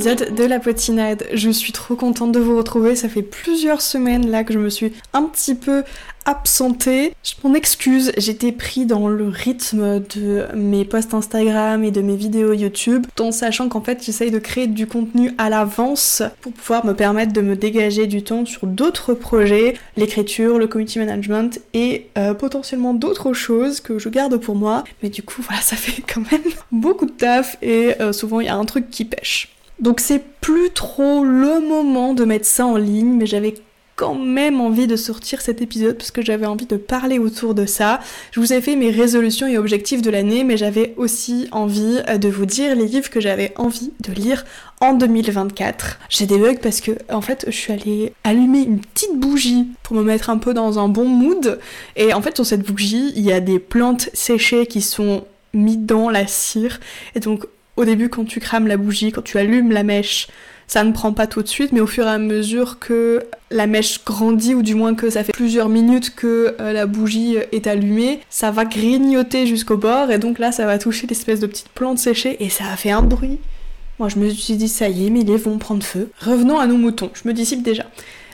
de La Potinade. Je suis trop contente de vous retrouver, ça fait plusieurs semaines là que je me suis un petit peu absentée. Je m'en excuse, j'étais pris dans le rythme de mes posts Instagram et de mes vidéos YouTube, en sachant qu'en fait j'essaye de créer du contenu à l'avance pour pouvoir me permettre de me dégager du temps sur d'autres projets, l'écriture, le community management et euh, potentiellement d'autres choses que je garde pour moi. Mais du coup voilà, ça fait quand même beaucoup de taf et euh, souvent il y a un truc qui pêche. Donc c'est plus trop le moment de mettre ça en ligne, mais j'avais quand même envie de sortir cet épisode parce que j'avais envie de parler autour de ça. Je vous ai fait mes résolutions et objectifs de l'année, mais j'avais aussi envie euh, de vous dire les livres que j'avais envie de lire en 2024. J'ai des bugs parce que en fait je suis allée allumer une petite bougie pour me mettre un peu dans un bon mood et en fait sur cette bougie il y a des plantes séchées qui sont mises dans la cire et donc au début quand tu crames la bougie, quand tu allumes la mèche, ça ne prend pas tout de suite, mais au fur et à mesure que la mèche grandit, ou du moins que ça fait plusieurs minutes que euh, la bougie est allumée, ça va grignoter jusqu'au bord, et donc là, ça va toucher l'espèce de petite plante séchée, et ça a fait un bruit. Moi, je me suis dit, ça y est, mes livres vont prendre feu. Revenons à nos moutons, je me dissipe déjà.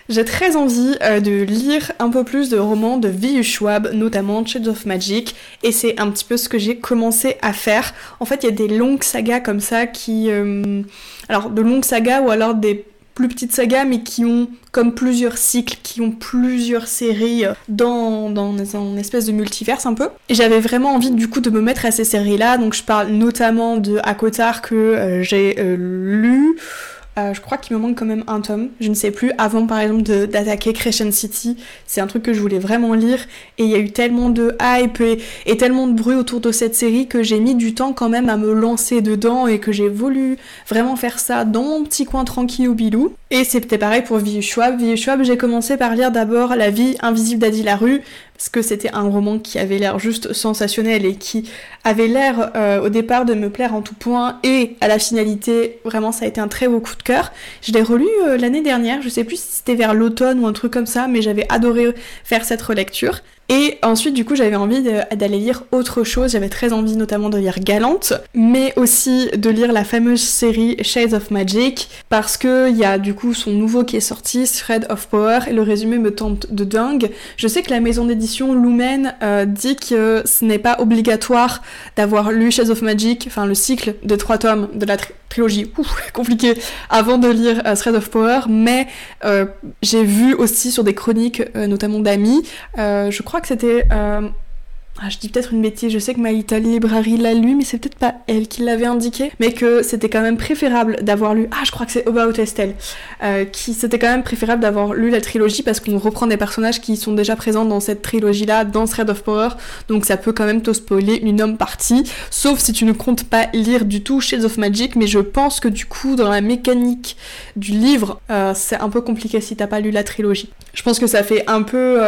J'ai très envie euh, de lire un peu plus de romans de V.U. Schwab, notamment Shades of Magic, et c'est un petit peu ce que j'ai commencé à faire. En fait, il y a des longues sagas comme ça qui... Euh, alors, de longues sagas ou alors des plus petites sagas, mais qui ont comme plusieurs cycles, qui ont plusieurs séries euh, dans, dans une espèce de multiverse un peu. J'avais vraiment envie du coup de me mettre à ces séries-là, donc je parle notamment de Akotar que j'ai lu, euh, je crois qu'il me manque quand même un tome, je ne sais plus, avant par exemple d'attaquer Crescent City. C'est un truc que je voulais vraiment lire et il y a eu tellement de hype et, tellement de bruit autour de cette série que j'ai mis du temps quand même à me lancer dedans et que j'ai voulu vraiment faire ça dans mon petit coin tranquille au bilou. Et c'était pareil pour Vieux Schwab. Vieux Schwab, j'ai commencé par lire d'abord La vie invisible d'Adi Larue parce que c'était un roman qui avait l'air juste sensationnel et qui avait l'air euh, au départ de me plaire en tout point et à la finalité vraiment ça a été un très beau coup de cœur. Je l'ai relu euh, l'année dernière, je sais plus si c'était vers l'automne ou un truc comme ça, mais j'avais adoré faire cette relecture. Et ensuite, du coup, j'avais envie d'aller lire autre chose. J'avais très envie notamment de lire Galante, mais aussi de lire la fameuse série Shades of Magic, parce qu'il y a du coup son nouveau qui est sorti, Thread of Power, et le résumé me tente de dingue. Je sais que la maison d'édition Lumen euh, dit que ce n'est pas obligatoire d'avoir lu Shades of Magic, enfin le cycle de trois tomes de la trilogie, ouf, compliqué, avant de lire euh, Thread of Power, mais euh, j'ai vu aussi sur des chroniques, notamment d'amis, je crois que c'était. Euh, ah, je dis peut-être une bêtise, je sais que Maïta Library l'a lu, mais c'est peut-être pas elle qui l'avait indiqué, mais que c'était quand même préférable d'avoir lu. Ah, je crois que c'est About Estelle, euh, qui c'était quand même préférable d'avoir lu la trilogie parce qu'on reprend des personnages qui sont déjà présents dans cette trilogie-là, dans Thread of Power, donc ça peut quand même te spoiler une homme partie, sauf si tu ne comptes pas lire du tout Shades of Magic, mais je pense que du coup, dans la mécanique du livre, euh, c'est un peu compliqué si t'as pas lu la trilogie. Je pense que ça fait un peu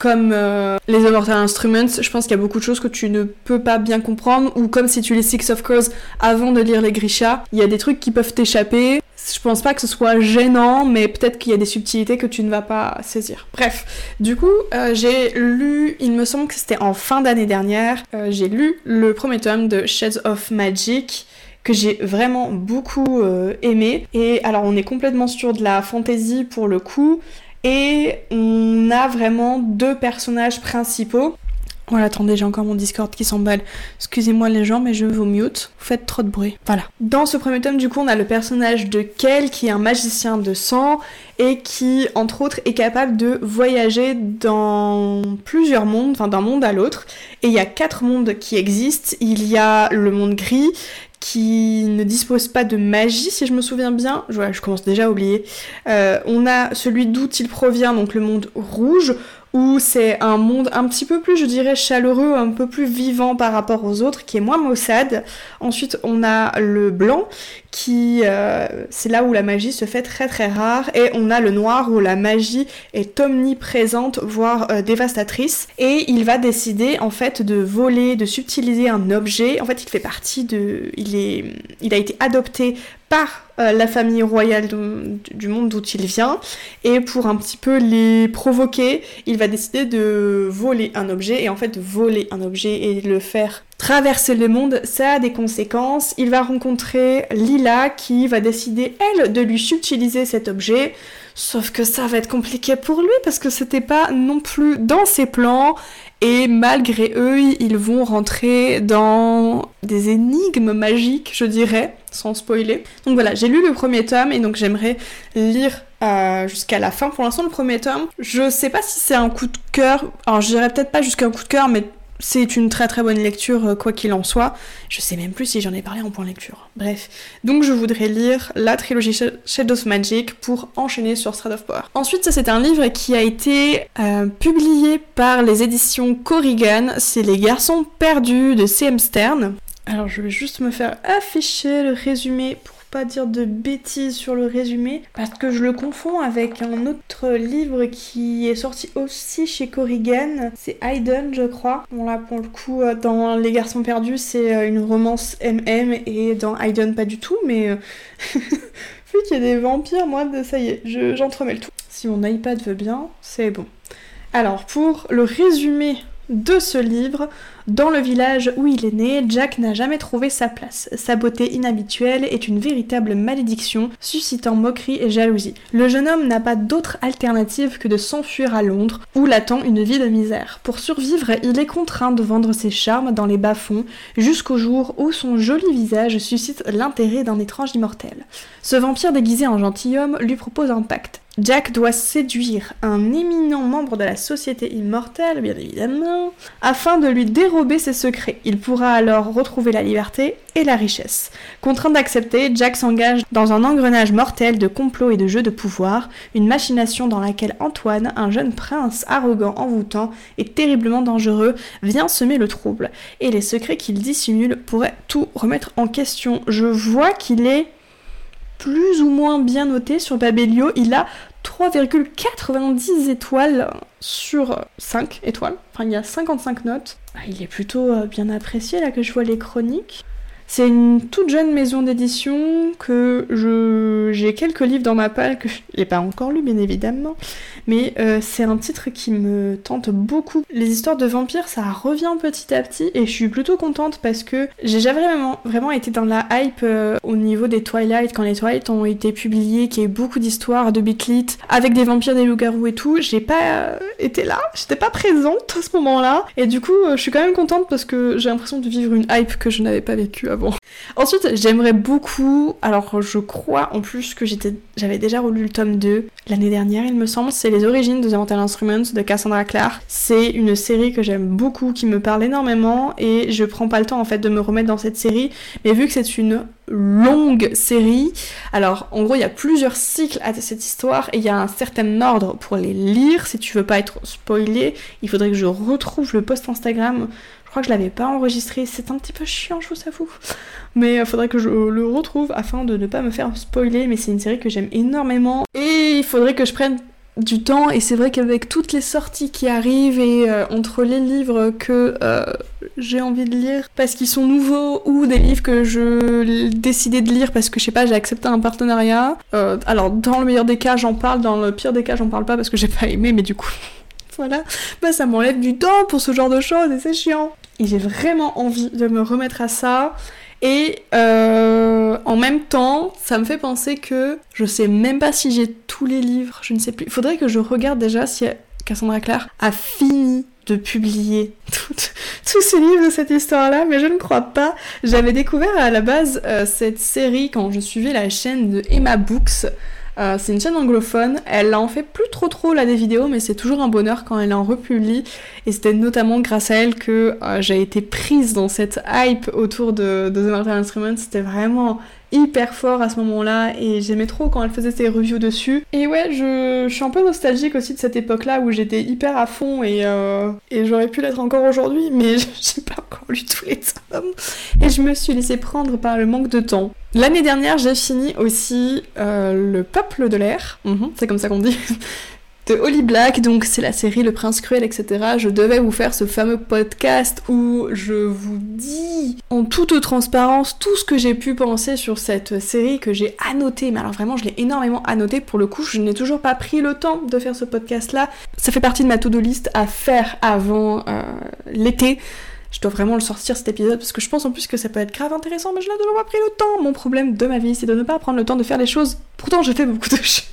comme euh, les Immortal Instruments, je pense qu'il y a beaucoup de choses que tu ne peux pas bien comprendre, ou comme si tu lis Six of Crows avant de lire les Grisha, il y a des trucs qui peuvent t'échapper. Je pense pas que ce soit gênant, mais peut-être qu'il y a des subtilités que tu ne vas pas saisir. Bref, du coup, euh, j'ai lu, il me semble que c'était en fin d'année dernière, euh, j'ai lu le premier tome de Shades of Magic que j'ai vraiment beaucoup aimé. Et alors on est complètement sur de la fantasy pour le coup. Et on a vraiment deux personnages principaux. Voilà, attendez, j'ai encore mon Discord qui s'emballe. Excusez-moi les gens, mais je vous mute. Vous faites trop de bruit. Voilà. Dans ce premier tome, du coup, on a le personnage de Kel, qui est un magicien de sang, et qui, entre autres, est capable de voyager dans plusieurs mondes, enfin d'un monde à l'autre. Et il y a quatre mondes qui existent. Il y a le monde gris, qui ne dispose pas de magie, si je me souviens bien. Je, commence déjà à oublier. Euh, on a celui d'où il provient, donc le monde rouge, où c'est un monde un petit peu plus, je dirais, chaleureux, un peu plus vivant par rapport aux autres, qui est moins maussade. Ensuite, on a le blanc, qui euh, c'est là où la magie se fait très très rare, et on a le noir où la magie est omniprésente, voire euh, dévastatrice. Et il va décider en fait de voler, de subtiliser un objet. En fait, il fait partie de, il il a été adopté par euh, la famille royale du, monde d'où il vient. Et pour un petit peu les provoquer, il va décider de voler un objet. Et en fait voler un objet et le faire Traverser le monde, ça a des conséquences. Il va rencontrer Lila qui va décider, elle, de lui subtiliser cet objet. Sauf que ça va être compliqué pour lui parce que c'était pas non plus dans ses plans et malgré eux, ils vont rentrer dans des énigmes magiques, je dirais, sans spoiler. Donc voilà, j'ai lu le premier tome et donc j'aimerais lire euh, jusqu'à la fin. Pour l'instant, le premier tome, je sais pas si c'est un coup de cœur. Alors, je dirais peut-être pas jusqu'à un coup de cœur, mais c'est une très très bonne lecture, euh, quoi qu'il en soit. Je sais même plus si j'en ai parlé en point lecture. Bref. Donc je voudrais lire la trilogie Shadows Magic pour enchaîner sur Strade of Power. Ensuite, ça c'est un livre qui a été euh, publié par les éditions Corrigan. C'est Les Garçons Perdus de C.M. Stern. Alors je vais juste me faire afficher le résumé pas dire de bêtises sur le résumé parce que je le confonds avec un autre livre qui est sorti aussi chez Corrigan. C'est Hayden, je crois. Bon, là, pour le coup, euh, dans Les Garçons Perdus, c'est euh, une romance MM et dans Hayden, pas du tout, mais. Euh, vu qu'il y a des vampires, moi, ça y est, j'entremêle tout. Si mon iPad veut bien, c'est bon. Alors, pour le résumé de ce livre, dans le village où il est né, Jack n'a jamais trouvé sa place. Sa beauté inhabituelle est une véritable malédiction, suscitant moquerie et jalousie. Le jeune homme n'a pas d'autre alternative que de s'enfuir à Londres, où l'attend une vie de misère. Pour survivre, il est contraint de vendre ses charmes dans les bas-fonds, jusqu'au jour où son joli visage suscite l'intérêt d'un étrange immortel. Ce vampire déguisé en gentilhomme lui propose un pacte. Jack doit séduire un éminent membre de la société immortelle, bien évidemment, afin de lui dérober ses secrets. Il pourra alors retrouver la liberté et la richesse. Contraint d'accepter, Jack s'engage dans un engrenage mortel de complots et de jeux de pouvoir, une machination dans laquelle Antoine, un jeune prince arrogant, envoûtant et terriblement dangereux, vient semer le trouble. Et les secrets qu'il dissimule pourraient tout remettre en question. Je vois qu'il est plus ou moins bien noté sur Babelio. Il a 3,90 étoiles sur 5 étoiles. Enfin, il y a 55 notes. Ah, il est plutôt euh, bien apprécié là que je vois les chroniques. C'est une toute jeune maison d'édition que je j'ai quelques livres dans ma palle que je n'ai pas encore lu bien évidemment, mais euh, c'est un titre qui me tente beaucoup. Les histoires de vampires, ça revient petit à petit et je suis plutôt contente parce que j'ai jamais vraiment, été dans la hype euh, au niveau des Twilight quand les Twilight ont été publiés, qu'il y a eu beaucoup d'histoires de Bitlit avec des vampires, des loups-garous et tout. J'ai pas euh, été là, j'étais pas présente à ce moment-là et du coup je suis quand même contente parce que j'ai l'impression de vivre une hype que je n'avais pas vécue avant. Ensuite, j'aimerais beaucoup, alors je crois en plus que j'avais déjà relu le tome 2 l'année dernière, il me semble, c'est Les origines de The Mental Instruments de Cassandra Clare. C'est une série que j'aime beaucoup, qui me parle énormément et je prends pas le temps en fait de me remettre dans cette série, mais vu que c'est une longue série. Alors, en gros, il y a plusieurs cycles à cette histoire et il y a un certain ordre pour les lire. Si tu veux pas être spoilé, il faudrait que je retrouve le post Instagram je crois que je l'avais pas enregistré, c'est un petit peu chiant, je vous avoue. Mais il faudrait que je le retrouve afin de ne pas me faire spoiler, mais c'est une série que j'aime énormément. Et il faudrait que je prenne du temps, et c'est vrai qu'avec toutes les sorties qui arrivent et euh, entre les livres que euh, j'ai envie de lire parce qu'ils sont nouveaux ou des livres que je décidais de lire parce que je sais pas, j'ai accepté un partenariat. Euh, alors, dans le meilleur des cas, j'en parle, dans le pire des cas, j'en parle pas parce que j'ai pas aimé, mais du coup. voilà, bah ça m'enlève du temps pour ce genre de choses et c'est chiant et j'ai vraiment envie de me remettre à ça. Et euh, en même temps, ça me fait penser que je sais même pas si j'ai tous les livres, je ne sais plus. Il faudrait que je regarde déjà si Cassandra Clare a fini de publier tous ces livres de cette histoire-là, mais je ne crois pas. J'avais découvert à la base euh, cette série quand je suivais la chaîne de Emma Books. Euh, c'est une chaîne anglophone, elle en fait plus trop trop là des vidéos, mais c'est toujours un bonheur quand elle en republie. Et c'était notamment grâce à elle que euh, j'ai été prise dans cette hype autour de, de The Mortal Instruments. C'était vraiment hyper fort à ce moment-là et j'aimais trop quand elle faisait ses reviews dessus. Et ouais, je, suis un peu nostalgique aussi de cette époque-là où j'étais hyper à fond et, euh, et j'aurais pu l'être encore aujourd'hui, mais j'ai pas encore lu tous les tomes. Et je me suis laissée prendre par le manque de temps. L'année dernière, j'ai fini aussi euh, Le Peuple de l'air, mhm, c'est comme ça qu'on dit, de Holly Black, donc c'est la série Le Prince Cruel, etc. Je devais vous faire ce fameux podcast où je vous dis en toute transparence tout ce que j'ai pu penser sur cette série que j'ai annoté. Mais alors vraiment, je l'ai énormément annoté. Pour le coup, je n'ai toujours pas pris le temps de faire ce podcast-là. Ça fait partie de ma to-do list à faire avant euh, l'été. Je dois vraiment le sortir cet épisode parce que je pense en plus que ça peut être grave intéressant, mais je n'ai toujours pas pris le temps. Mon problème de ma vie, c'est de ne pas prendre le temps de faire les choses. Pourtant, je fais beaucoup de choses.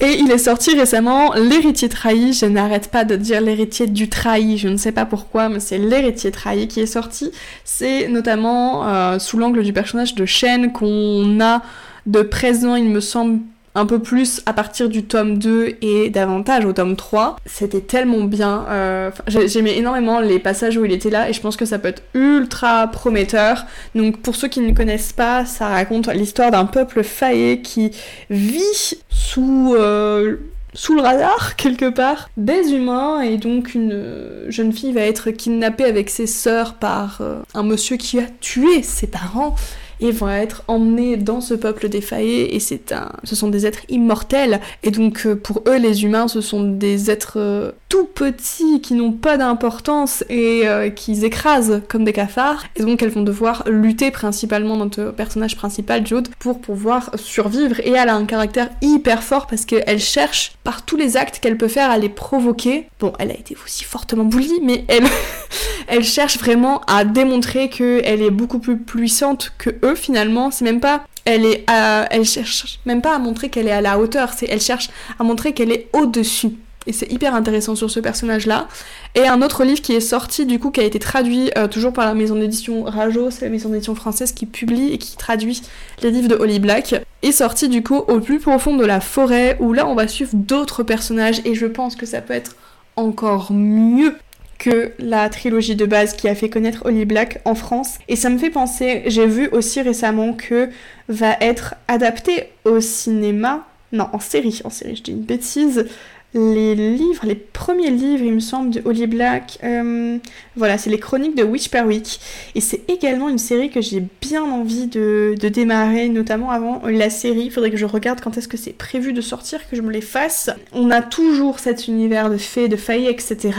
Et il est sorti récemment L'héritier trahi. Je n'arrête pas de dire l'héritier du trahi. Je ne sais pas pourquoi, mais c'est l'héritier trahi qui est sorti. C'est notamment euh, sous l'angle du personnage de Shen qu'on a de présent, il me semble, un peu plus à partir du tome 2 et davantage au tome 3. C'était tellement bien. Euh, J'aimais énormément les passages où il était là et je pense que ça peut être ultra prometteur. Donc pour ceux qui ne connaissent pas, ça raconte l'histoire d'un peuple faillé qui vit sous... Euh, sous le radar quelque part des humains et donc une jeune fille va être kidnappée avec ses sœurs par euh, un monsieur qui a tué ses parents et vont être emmenés dans ce peuple défaillé et c'est un, ce sont des êtres immortels. Et donc euh, pour eux les humains ce sont des êtres euh, tout petits qui n'ont pas d'importance et euh, qui écrasent comme des cafards. Et donc elles vont devoir lutter principalement notre personnage principal Jude pour pouvoir survivre et elle a un caractère hyper fort parce qu'elle cherche par tous les actes qu'elle peut faire à les provoquer. Bon elle a été aussi fortement bully mais elle elle cherche vraiment à démontrer qu'elle est beaucoup plus puissante que eux finalement. C'est même pas elle est elle cherche même pas à montrer qu'elle est à la hauteur, c'est elle cherche à montrer qu'elle est au-dessus. Et c'est hyper intéressant sur ce personnage-là. Et un autre livre qui est sorti, du coup, qui a été traduit euh, toujours par la maison d'édition Rajo, c'est la maison d'édition française qui publie et qui traduit les livres de Holly Black, est sorti du coup au plus profond de la forêt, où là on va suivre d'autres personnages, et je pense que ça peut être encore mieux que la trilogie de base qui a fait connaître Holly Black en France. Et ça me fait penser, j'ai vu aussi récemment que va être adapté au cinéma, non en série, en série je dis une bêtise, les livres, les premiers livres, il me semble, de Holly Black. Euh, voilà, c'est les chroniques de Witch Per Week. Et c'est également une série que j'ai bien envie de, démarrer, notamment avant la série. Il faudrait que je regarde quand est-ce que c'est prévu de sortir, que je me les fasse. On a toujours cet univers de fées, de failles, etc.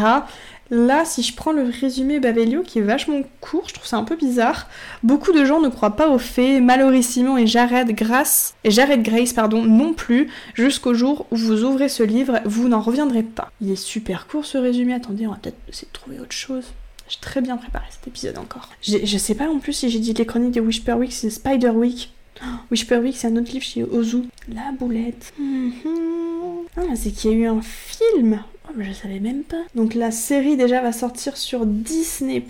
Là, si je prends le résumé Babelio qui est vachement court, je trouve ça un peu bizarre. Beaucoup de gens ne croient pas aux faits, Malheureusement et Jared Grace et Grace pardon non plus, jusqu'au jour où vous ouvrez ce livre, vous n'en reviendrez pas. Il est super court ce résumé. Attendez, on va peut-être essayer de trouver autre chose. J'ai très bien préparé cet épisode encore. Je sais pas en plus si j'ai dit les chroniques de Whisper Week, c'est Spider Week. Whisper Week, c'est un autre livre chez Ozu. La boulette. Mm Ah, c'est qu'il y a eu un film. Oh, je savais même pas. Donc la série déjà va sortir sur Disney+.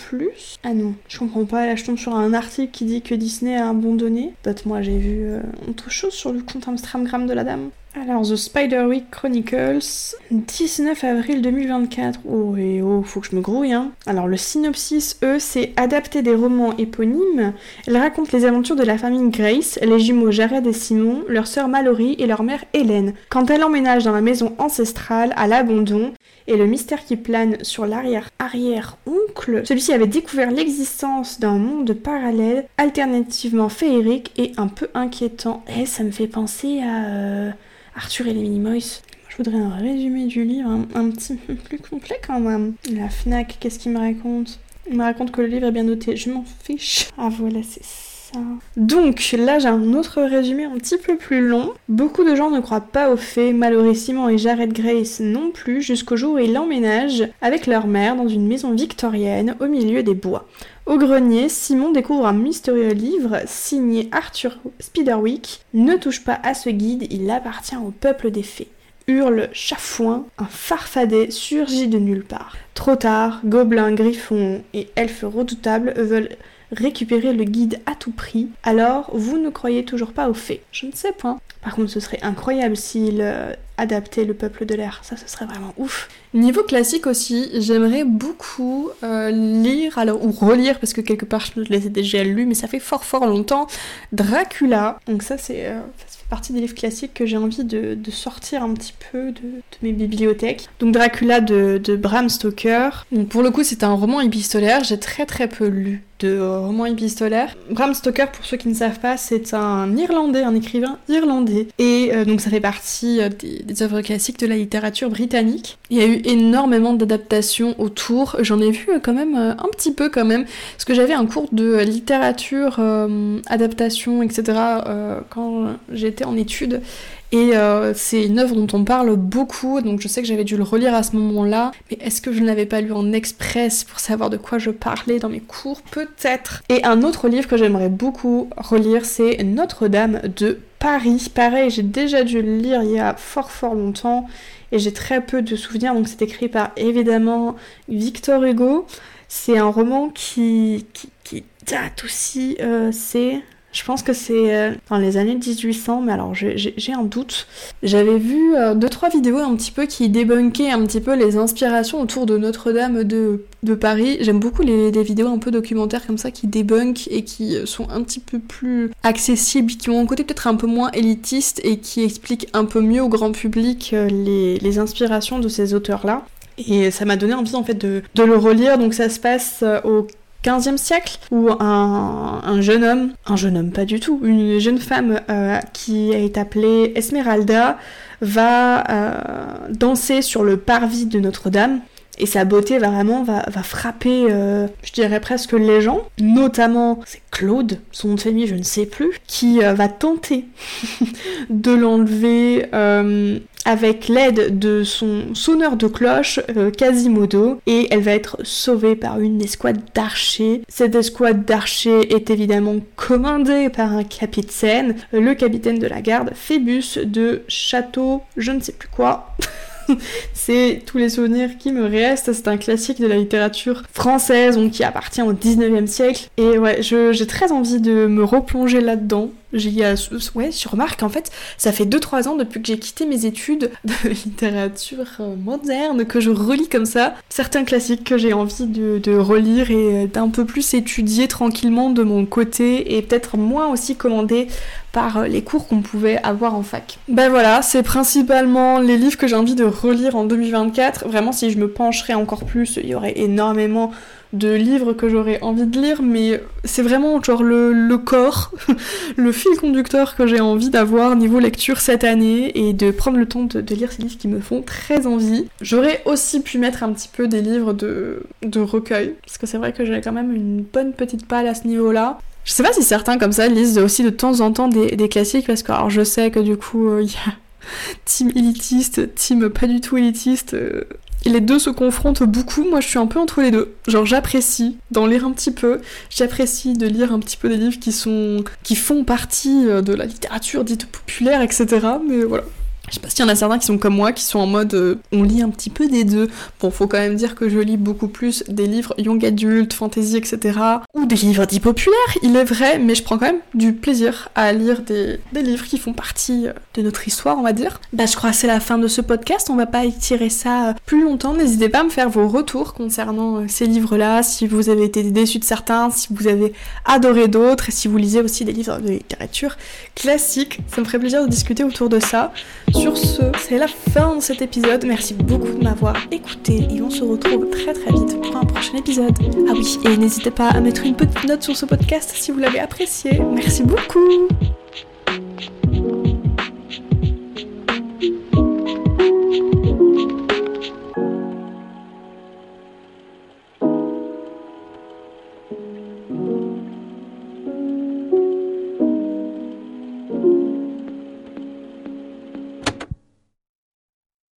Ah non, je comprends pas. Là, je tombe sur un article qui dit que Disney a abandonné. Peut-être moi, j'ai vu euh, autre chose sur le compte Instagram de la dame. Alors, The Spider Week Chronicles, 19 avril 2024. Oh, et oh, faut que je me grouille, hein. Alors, le synopsis, eux, c'est adapter des romans éponymes. Elle raconte les aventures de la famille Grace, les jumeaux Jared et Simon, leur sœur Mallory et leur mère Hélène. Quand elle emménage dans la maison ancestrale, à l'abandon, et le mystère qui plane sur l'arrière-arrière-oncle, celui-ci avait découvert l'existence d'un monde parallèle, alternativement féerique et un peu inquiétant. Et ça me fait penser à... Euh, Arthur et les Minimoys. Je voudrais un résumé du livre, un, petit peu plus complet quand même. La FNAC, qu'est-ce qu'il me raconte? Il me raconte que le livre est bien noté. Je m'en fiche. Ah voilà, c'est ça. Donc là j'ai un autre résumé un petit peu plus long. Beaucoup de gens ne croient pas aux faits, Simon et Jared Grace non plus, jusqu'au jour où ils l'emménagent avec leur mère dans une maison victorienne au milieu des bois. Au grenier, Simon découvre un mystérieux livre signé Arthur Spiderwick. Ne touche pas à ce guide, il appartient au peuple des fées. Hurle chafouin, un farfadet surgit de nulle part. Trop tard, gobelins, griffons et elfes redoutables veulent récupérer le guide à tout prix, alors vous ne croyez toujours pas aux faits. Je ne sais point. Par contre, ce serait incroyable s'il euh, adaptait le peuple de l'air. Ça, ce serait vraiment ouf. Niveau classique aussi, j'aimerais beaucoup euh, lire, alors, ou relire, parce que quelque part je les ai déjà lus, mais ça fait fort fort longtemps, Dracula. Donc ça, c'est euh, partie des livres classiques que j'ai envie de, sortir un petit peu de, mes bibliothèques. Donc Dracula de, Bram Stoker. Donc pour le coup c'est un roman épistolaire, j'ai très très peu lu de romans épistolaires. Bram Stoker, pour ceux qui ne savent pas, c'est un Irlandais, un écrivain irlandais. Et euh, donc ça fait partie euh, des, des, œuvres classiques de la littérature britannique. Il y a eu énormément d'adaptations autour. J'en ai vu euh, quand même un petit peu quand même. Parce que j'avais un cours de littérature, adaptation, etc. quand j'étais en études. Et euh, c'est une œuvre dont on parle beaucoup, donc je sais que j'avais dû le relire à ce moment-là, mais est-ce que je ne l'avais pas lu en express pour savoir de quoi je parlais dans mes cours? Peut-être. Et un autre livre que j'aimerais beaucoup relire, c'est Notre-Dame de Paris. Pareil, j'ai déjà dû le lire il y a fort fort longtemps et j'ai très peu de souvenirs, donc c'est écrit par évidemment Victor Hugo. C'est un roman qui, date aussi, euh, c'est je pense que c'est euh, dans les années 1800, mais alors j'ai un doute. J'avais vu euh, deux trois vidéos un petit peu qui débunkaient un petit peu les inspirations autour de Notre-Dame de, Paris. J'aime beaucoup les, vidéos un peu documentaires comme ça qui débunkent et qui sont un petit peu plus accessibles, qui ont un côté peut-être un peu moins élitiste et qui expliquent un peu mieux au grand public euh, les, les inspirations de ces auteurs-là. Et ça m'a donné envie en fait de, de, le relire. Donc ça se passe au 15e siècle, où un, jeune homme, un jeune homme pas du tout, une jeune femme euh, qui est appelée Esmeralda va euh, danser sur le parvis de Notre-Dame. Et sa beauté vraiment va, frapper, euh, je dirais presque les gens. Notamment, c'est Claude, son nom de famille je ne sais plus, qui va tenter de l'enlever avec l'aide de son sonneur de cloche, euh, Quasimodo, et elle va être sauvée par une escouade d'archers. Cette escouade d'archers est évidemment commandée par un capitaine, le capitaine de la garde, Phébus de Château, je ne sais plus quoi. c'est tous les souvenirs qui me restent. C'est un classique de la littérature française, qui appartient au 19e siècle. Et ouais, j'ai très envie de me replonger là-dedans. J'ai, ouais, je remarque en fait, ça fait 2-3 ans depuis que j'ai quitté mes études de littérature euh, moderne que je relis comme ça certains classiques que j'ai envie de, de relire et d'un peu plus étudier tranquillement de mon côté et peut-être moins aussi commander par euh, les cours qu'on pouvait avoir en fac. Ben voilà, c'est principalement les livres que j'ai envie de relire en 2024. Vraiment, si je me pencherais encore plus, il y aurait énormément de livres que j'aurais envie de lire, mais c'est vraiment genre le, corps, le fil conducteur que j'ai envie d'avoir niveau lecture cette année et de prendre le temps de, lire ces livres qui me font très envie. J'aurais aussi pu mettre un petit peu des livres de, de recueil, parce que c'est vrai que j'ai quand même une bonne petite palle à ce niveau-là. Je sais pas si certains comme ça lisent aussi de temps en temps des, classiques parce que alors je sais que du coup euh, il y a team élitiste, team pas du tout élitiste. Euh, les deux se confrontent beaucoup. Moi, je suis un peu entre les deux. Genre, j'apprécie d'en lire un petit peu. J'apprécie de lire un petit peu des livres qui sont, qui font partie euh, de la littérature dite populaire, etc. Mais voilà. Je sais pas s'il y en a certains qui sont comme moi, qui sont en mode euh, on lit un petit peu des deux. Bon, faut quand même dire que je lis beaucoup plus des livres young adult, fantasy, etc. Ou des livres dits populaires, il est vrai, mais je prends quand même du plaisir à lire des, livres qui font partie euh, de notre histoire, on va dire. Bah, je crois que c'est la fin de ce podcast, on va pas étirer ça euh, plus longtemps. N'hésitez pas à me faire vos retours concernant ces livres-là, si vous avez été déçus de certains, si vous avez adoré d'autres, et si vous lisez aussi des livres de littérature classique. Ça me ferait plaisir de discuter autour de ça. Sur ce, c'est la fin de cet épisode. Merci beaucoup de m'avoir écouté et on se retrouve très très vite pour un prochain épisode. Ah oui, et n'hésitez pas à mettre une petite note sur ce podcast si vous l'avez apprécié. Merci beaucoup